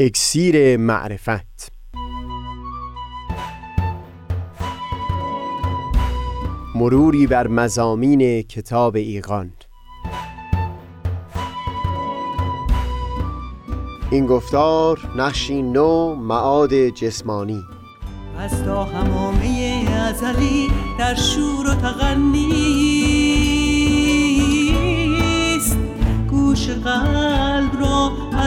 اکسیر معرفت. مروری بر مزامین کتاب ایقان این گفتار نقشی نو معاد جسمانی. از تا همامه ازلی در شور و تغنیست گوش قلب را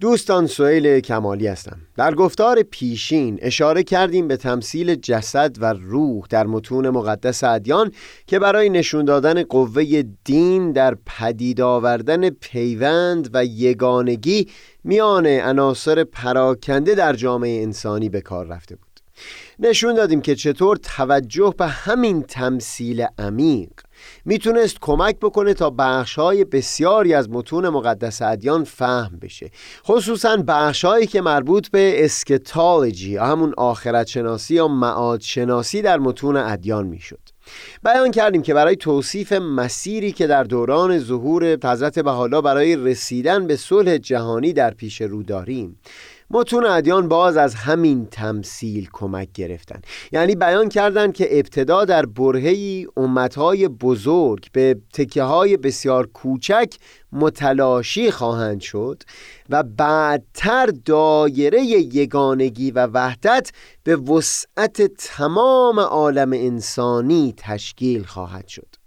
دوستان سئیل کمالی هستم. در گفتار پیشین اشاره کردیم به تمثیل جسد و روح در متون مقدس ادیان که برای نشون دادن قوه دین در پدید آوردن پیوند و یگانگی میان عناصر پراکنده در جامعه انسانی به کار رفته بود. نشون دادیم که چطور توجه به همین تمثیل عمیق می‌تونست کمک بکنه تا بخشهای بسیاری از متون مقدس ادیان فهم بشه. خصوصا بخشهایی که مربوط به اسکتالوجی همون آخرت شناسی یا معاد شناسی در متون ادیان می‌شد. بیان کردیم که برای توصیف مسیری که در دوران ظهور حضرت بحالا برای رسیدن به صلح جهانی در پیش رو داریم. متون ادیان باز از همین تمثیل کمک گرفتن. یعنی بیان کردند که ابتدا در برهی امتهای بزرگ به تکه های بسیار کوچک متلاشی خواهند شد و بعدتر دایره یگانگی و وحدت به وسعت تمام عالم انسانی تشکیل خواهد شد.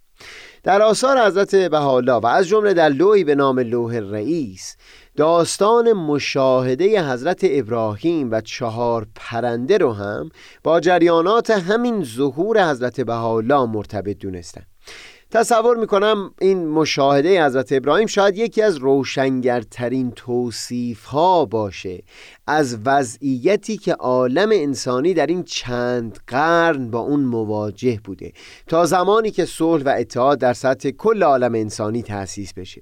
در آثار حضرت بهاءالله و از جمله در لوحی به نام لوح رئیس داستان مشاهده حضرت ابراهیم و چهار پرنده رو هم با جریانات همین ظهور حضرت بهاءالله مرتبط دونستن. تصور می‌کنم این مشاهده حضرت ابراهیم شاید یکی از روشنگرترین توصیف ها باشه از وضعیتی که عالم انسانی در این چند قرن با اون مواجه بوده تا زمانی که صلح و اتحاد در سطح کل عالم انسانی تأسیس بشه.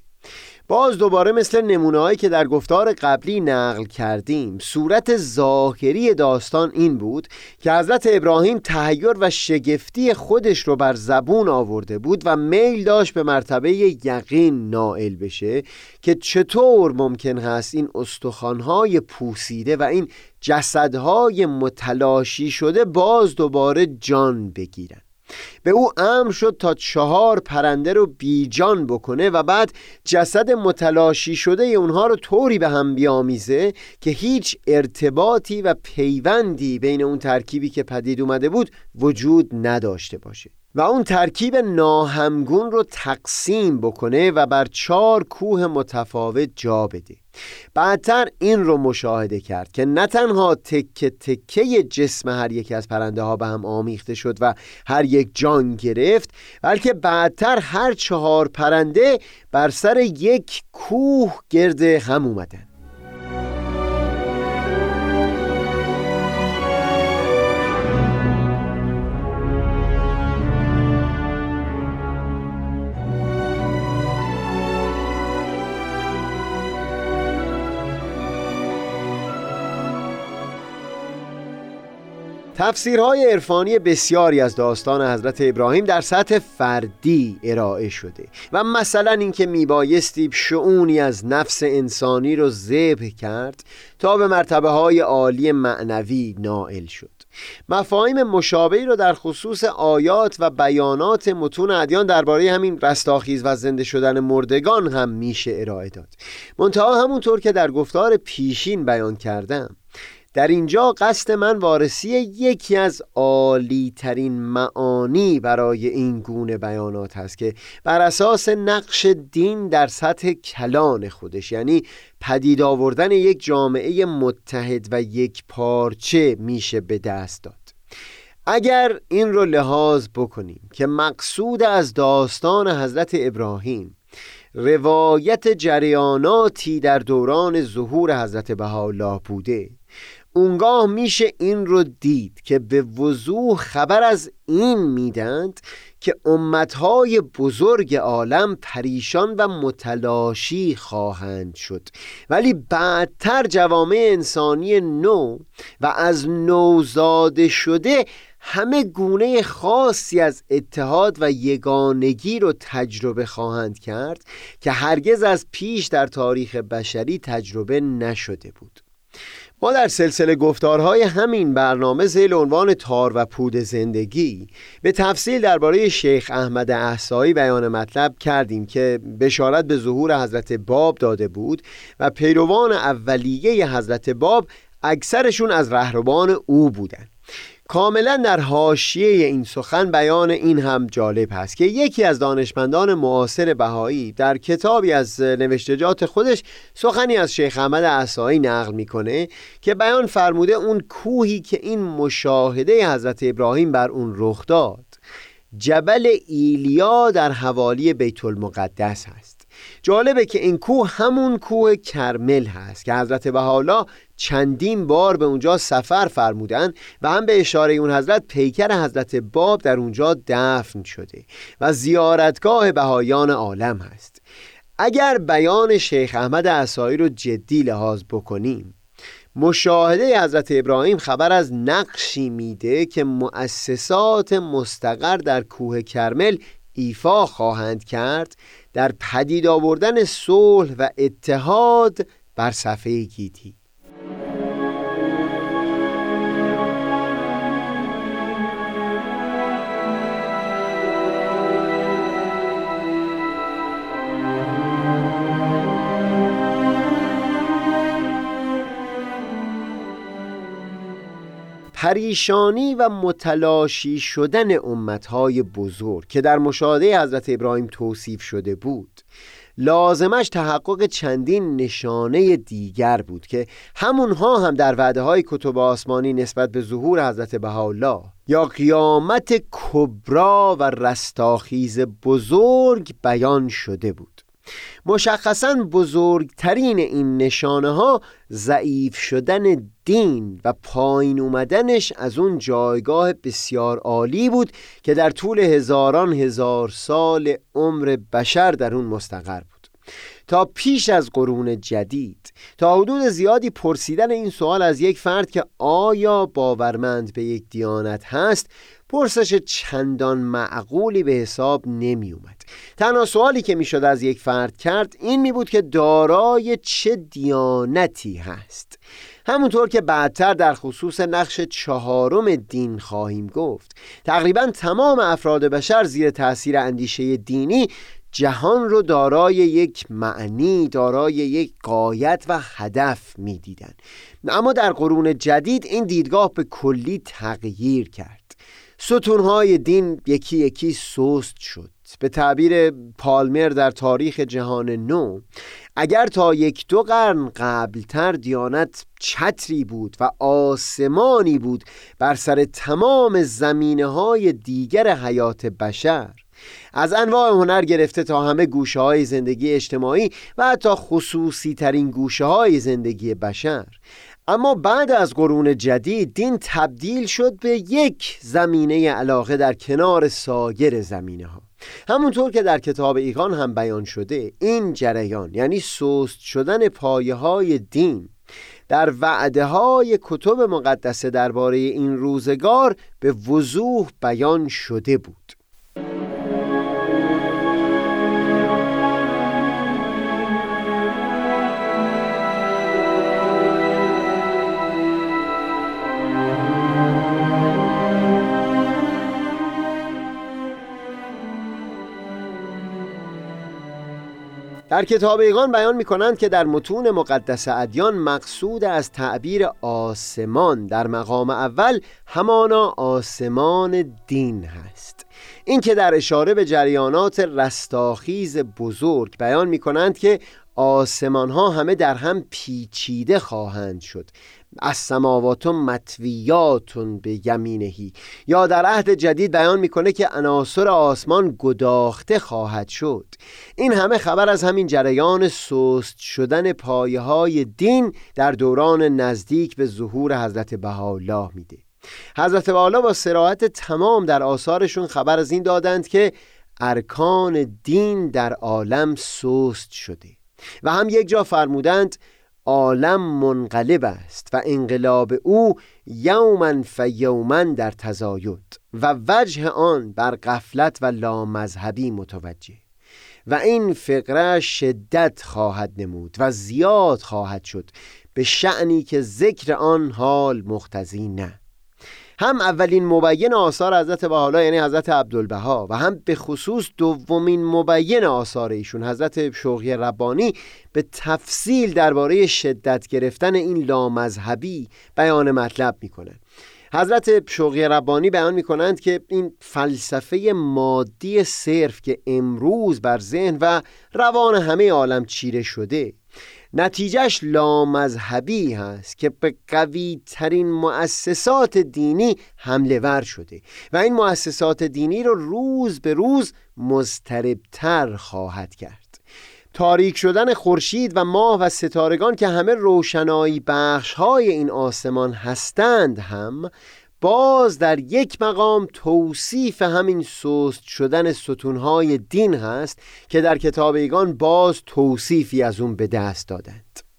باز دوباره مثل نمونه که در گفتار قبلی نقل کردیم صورت ظاهری داستان این بود که حضرت ابراهیم تهیر و شگفتی خودش رو بر زبون آورده بود و میل داشت به مرتبه یقین نائل بشه که چطور ممکن هست این استخوانهای پوسیده و این جسدهای متلاشی شده باز دوباره جان بگیرن. به او امر شد تا چهار پرنده رو بیجان بکنه و بعد جسد متلاشی شده اونها رو طوری به هم بیامیزه که هیچ ارتباطی و پیوندی بین اون ترکیبی که پدید اومده بود وجود نداشته باشه. و اون ترکیب ناهمگون رو تقسیم بکنه و بر چهار کوه متفاوت جا بده. بعدتر این رو مشاهده کرد که نه تنها تکه تکه جسم هر یکی از پرنده ها به هم آمیخته شد و هر یک جان گرفت بلکه بعدتر هر چهار پرنده بر سر یک کوه گرد هم اومدن. تفسیرهای عرفانی بسیاری از داستان حضرت ابراهیم در سطح فردی ارائه شده و مثلا اینکه میبایستی شعونی از نفس انسانی رو ذبح کرد تا به مرتبه های عالی معنوی نائل شد. مفاهیم مشابهی را در خصوص آیات و بیانات متون ادیان درباره همین رستاخیز و زنده شدن مردگان هم میشه ارائه داد. منتها همونطور که در گفتار پیشین بیان کردم در اینجا قصد من وارسی یکی از عالی ترین معانی برای این گونه بیانات هست که بر اساس نقش دین در سطح کلان خودش یعنی پدید آوردن یک جامعه متحد و یک پارچه میشه به دست داد. اگر این رو لحاظ بکنیم که مقصود از داستان حضرت ابراهیم روایت جریاناتی در دوران ظهور حضرت بهاءالله بوده. اونگاه میشه این رو دید که به وضوح خبر از این میدند که امتهای بزرگ عالم پریشان و متلاشی خواهند شد. ولی بعدتر جوامع انسانی نو و از نوزاده شده همه گونه خاصی از اتحاد و یگانگی رو تجربه خواهند کرد که هرگز از پیش در تاریخ بشری تجربه نشده بود. ما در سلسله گفتارهای همین برنامه زیل عنوان تار و پود زندگی به تفصیل درباره شیخ احمد احسایی بیان مطلب کردیم که بشارت به ظهور حضرت باب داده بود و پیروان اولیه حضرت باب اکثرشون از رهروان او بودند. کاملا در حاشیه این سخن بیان این هم جالب هست که یکی از دانشمندان معاصر بهایی در کتابی از نوشتجات خودش سخنی از شیخ احمد عصایی نقل می‌کنه که بیان فرموده اون کوهی که این مشاهده حضرت ابراهیم بر اون رخ داد. جبل ایلیا در حوالی بیت المقدس هست. جالبه که این کوه همون کوه کرمل هست که حضرت بهاءالله چندین بار به اونجا سفر فرمودن و هم به اشاره اون حضرت پیکر حضرت باب در اونجا دفن شده و زیارتگاه بهایان عالم هست. اگر بیان شیخ احمد عصایی رو جدی لحاظ بکنیم مشاهده حضرت ابراهیم خبر از نقشی میده که مؤسسات مستقر در کوه کرمل ایفا خواهند کرد در پدید آوردن صلح و اتحاد بر صفحه گیتی. پریشانی و متلاشی شدن امتهای بزرگ که در مشاهده حضرت ابراهیم توصیف شده بود لازمش تحقق چندین نشانه دیگر بود که همونها هم در وعده های کتب آسمانی نسبت به ظهور حضرت بهاءالله یا قیامت کبرا و رستاخیز بزرگ بیان شده بود. مشخصا بزرگترین این نشانه ها ضعیف شدن دین و پایین اومدنش از اون جایگاه بسیار عالی بود که در طول هزاران هزار سال عمر بشر در اون مستقر بود. تا پیش از قرون جدید تا حدود زیادی پرسیدن این سوال از یک فرد که آیا باورمند به یک دیانت هست پرسش چندان معقولی به حساب نمی اومد تنها سوالی که می‌شد از یک فرد کرد این می بود که دارای چه دیانتی هست. همونطور که بعدتر در خصوص نقش چهارم دین خواهیم گفت. تقریبا تمام افراد بشر زیر تاثیر اندیشه دینی جهان رو دارای یک معنی دارای یک قایت و هدف می‌دیدند اما در قرون جدید این دیدگاه به کلی تغییر کرد. ستونهای دین یکی یکی سست شد. به تعبیر پالمر در تاریخ جهان نو اگر تا یک دو قرن قبلتر دیانت چتری بود و آسمانی بود بر سر تمام زمینه های دیگر حیات بشر از انواع هنر گرفته تا همه گوشه های زندگی اجتماعی و حتی خصوصی ترین گوشه های زندگی بشر. اما بعد از قرون جدید دین تبدیل شد به یک زمینه علاقه در کنار سایر زمینه ها همونطور که در کتاب ایقان هم بیان شده این جریان یعنی سست شدن پایه های دین در وعده های کتب مقدسه درباره این روزگار به وضوح بیان شده بود. در کتاب ایقان بیان می کنند که در متون مقدس ادیان مقصود از تعبیر آسمان در مقام اول همانا آسمان دین هست. این که در اشاره به جریانات رستاخیز بزرگ بیان می کنند که آسمان ها همه در هم پیچیده خواهند شد. از سماوات مطویاتون به یمینهی. یا در عهد جدید بیان می‌کنه که عناصر آسمان گداخته خواهد شد. این همه خبر از همین جریان سست شدن پایه های دین در دوران نزدیک به ظهور حضرت بهاءالله میده. حضرت بهاءالله با صراحت تمام در آثارشون خبر از این دادند که ارکان دین در عالم سست شده. و هم یک جا فرمودند عالم منقلب است و انقلاب او یوماً فیوماً در تزاید و وجه آن بر غفلت و لامذهبی متوجه و این فقره شدت خواهد نمود و زیاد خواهد شد به شعنی که ذکر آن حال مختزی نه. هم اولین مبین آثار حضرت بحالا یعنی حضرت عبدالبها و هم به خصوص دومین مبین آثار ایشون حضرت شوقی ربانی به تفصیل درباره شدت گرفتن این لامذهبی بیان مطلب می‌کنه حضرت شوقی ربانی بیان می کنند که این فلسفه مادی صرف که امروز بر ذهن و روان همه عالم چیره شده نتیجهش لامذهبی هست که به قوی ترین مؤسسات دینی حمله ور شده و این مؤسسات دینی رو روز به روز مضطربتر خواهد کرد. تاریک شدن خورشید و ماه و ستارگان که همه روشنایی بخش های این آسمان هستند هم باز در یک مقام توصیف همین سست شدن ستونهای دین هست که در کتاب ایگان باز توصیفی از اون به دست دادند.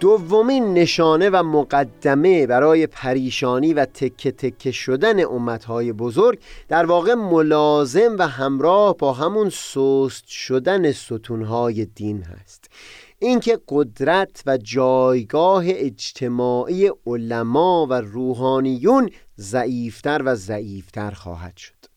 دومین نشانه و مقدمه برای پریشانی و تکه تکه شدن امتهای بزرگ در واقع ملازم و همراه با همون سست شدن ستونهای دین هست. اینکه قدرت و جایگاه اجتماعی علما و روحانیون ضعیفتر و ضعیفتر خواهد شد.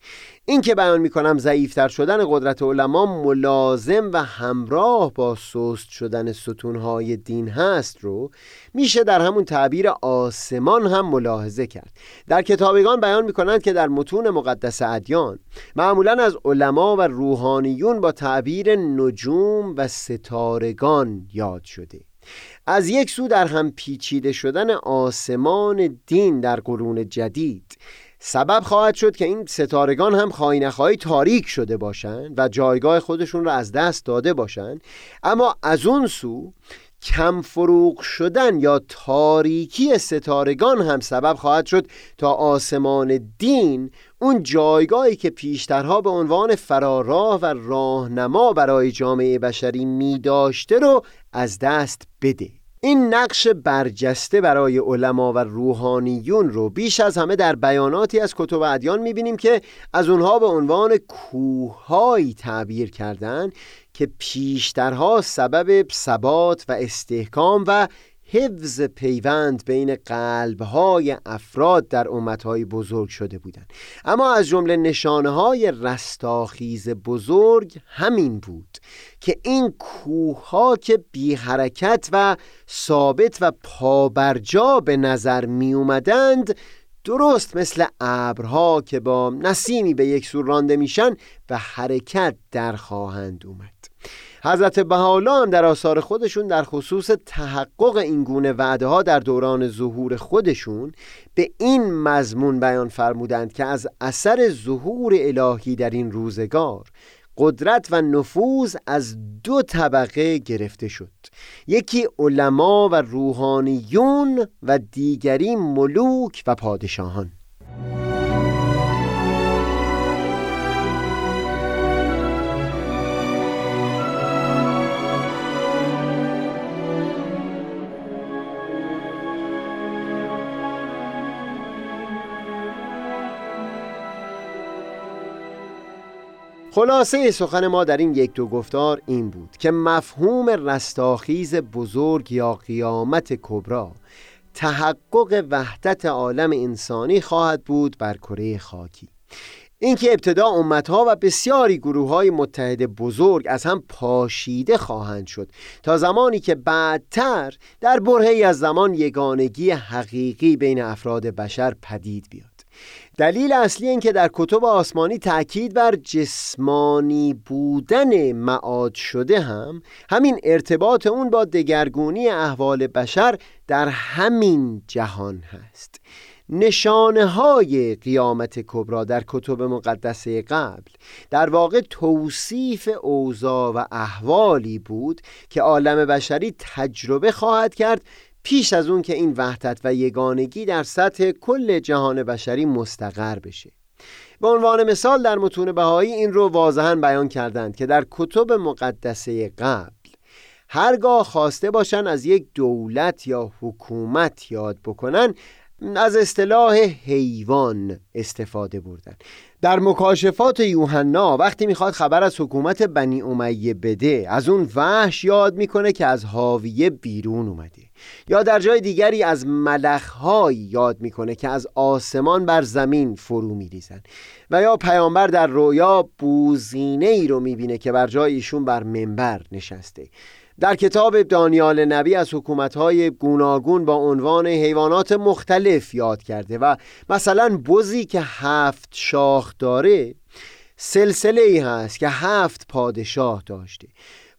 این که بیان می‌کنم ضعیفتر شدن قدرت علما ملازم و همراه با سست شدن ستونهای دین هست رو میشه در همون تعبیر آسمان هم ملاحظه کرد. در کتابگان بیان می‌کنند که در متون مقدس ادیان معمولا از علما و روحانیون با تعبیر نجوم و ستارگان یاد شده. از یک سو در هم پیچیده شدن آسمان دین در قرون جدید سبب خواهد شد که این ستارگان هم خواهی نخواهی تاریک شده باشند و جایگاه خودشون را از دست داده باشند اما از اون سو کم فروغ شدن یا تاریکی ستارگان هم سبب خواهد شد تا آسمان دین اون جایگاهی که پیشترها به عنوان فراراه و راهنما برای جامعه بشری می داشته رو از دست بده. این نقش برجسته برای علما و روحانیون رو بیش از همه در بیاناتی از کتب ادیان می‌بینیم که از اونها به عنوان کوههایی تعبیر کردن که پیشترها سبب ثبات و استحکام و حفظ پیوند بین قلبهای افراد در امتهای بزرگ شده بودند. اما از جمله نشانه های رستاخیز بزرگ همین بود که این کوه که بی حرکت و ثابت و پابرجا به نظر می اومدند درست مثل ابرها که با نسیمی به یک سو رانده میشن به حرکت در خواهند اومد. حضرت بهاءالله هم در آثار خودشون در خصوص تحقق این گونه وعده ها در دوران ظهور خودشون به این مضمون بیان فرمودند که از اثر ظهور الهی در این روزگار قدرت و نفوذ از دو طبقه گرفته شد. یکی علما و روحانیون و دیگری ملوک و پادشاهان. خلاصه سخن ما در این یک دو گفتار این بود که مفهوم رستاخیز بزرگ یا قیامت کبرا تحقق وحدت عالم انسانی خواهد بود بر کره خاکی. اینکه ابتدا امتها و بسیاری گروه های متحد بزرگ از هم پاشیده خواهند شد تا زمانی که بعدتر در برهی از زمان یگانگی حقیقی بین افراد بشر پدید بیاد. دلیل اصلی این که در کتب آسمانی تاکید بر جسمانی بودن معاد شده هم همین ارتباط اون با دگرگونی احوال بشر در همین جهان هست. نشانه های قیامت کبرا در کتب مقدسه قبل در واقع توصیف اوضاع و احوالی بود که عالم بشری تجربه خواهد کرد پیش از اون که این وحدت و یگانگی در سطح کل جهان بشری مستقر بشه. به عنوان مثال در متون بهایی این رو واضحا بیان کردند که در کتب مقدسه قبل هرگاه خواسته باشن از یک دولت یا حکومت یاد بکنن از اصطلاح حیوان استفاده بردن. در مکاشفات یوحنا وقتی می‌خواد خبر از حکومت بنی امیه بده از اون وحش یاد می‌کنه که از حاویه بیرون اومده. یا در جای دیگری از ملخهایی یاد می‌کنه که از آسمان بر زمین فرو میریزن. و یا پیامبر در رویا بوزینه ای رو می‌بینه که بر جای ایشون بر منبر نشسته. در کتاب دانیال نبی از حکومتهای گوناگون با عنوان حیوانات مختلف یاد کرده و مثلا بزی که هفت شاخ داره سلسله ای هست که هفت پادشاه داشته.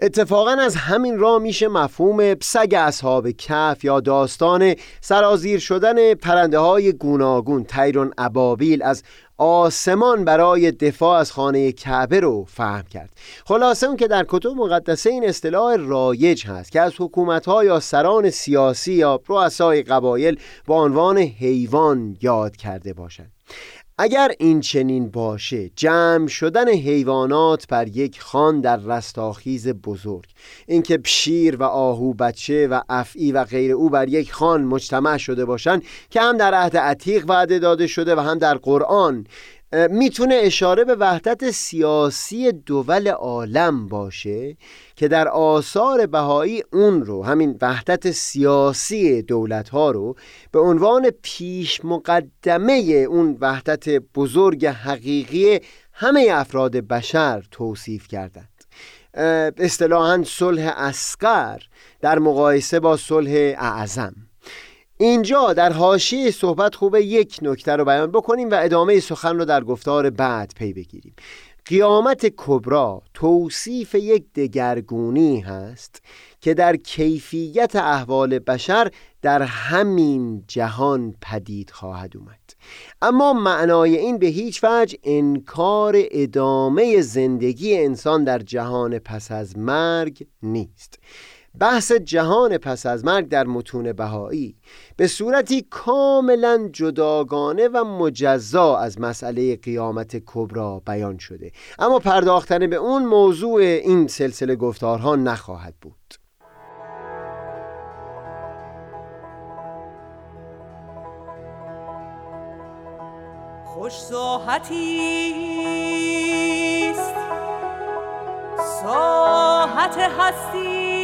اتفاقا از همین راه میشه مفهوم سگ اصحاب کف یا داستان سرازیر شدن پرنده های گوناگون. تیرون ابابیل از آسمان برای دفاع از خانه کعبه رو فهم کرد. خلاصه اون که در کتب مقدسه این اصطلاح رایج هست که از حکومت ها یا سران سیاسی یا رؤسای قبایل با عنوان حیوان یاد کرده باشند. اگر این چنین باشه جمع شدن حیوانات بر یک خان در رستاخیز بزرگ اینکه شیر و آهو بچه و افعی و غیر او بر یک خان مجتمع شده باشند که هم در عهد عتیق وعده داده شده و هم در قرآن می‌تونه اشاره به وحدت سیاسی دول عالم باشه که در آثار بهایی اون رو همین وحدت سیاسی دولت ها رو به عنوان پیش مقدمه اون وحدت بزرگ حقیقی همه افراد بشر توصیف کردند. اصطلاحا صلح اسقر در مقایسه با صلح اعظم. اینجا در حاشیه صحبت خوبه یک نکته رو بیان بکنیم و ادامه سخن رو در گفتار بعد پی بگیریم. قیامت کبرا توصیف یک دگرگونی هست که در کیفیت احوال بشر در همین جهان پدید خواهد اومد. اما معنای این به هیچ وجه انکار ادامه زندگی انسان در جهان پس از مرگ نیست. بحث جهان پس از مرگ در متون بهایی به صورتی کاملا جداگانه و مجزا از مسئله قیامت کبرا بیان شده. اما پرداختن به اون موضوع این سلسله گفتارها نخواهد بود. خوش ساحتی است ساحت هستی.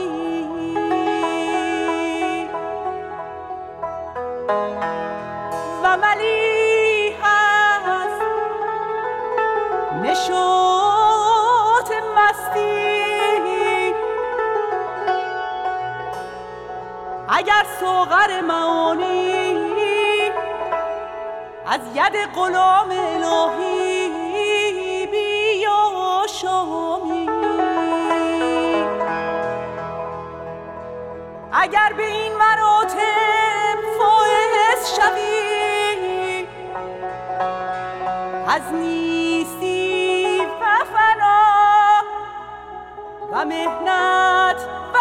و ملی هست نشوت مستی. اگر سوغر معانی از ید غلام الهی بیا اگر به این مراتب از نیستی و فنا و مهنت و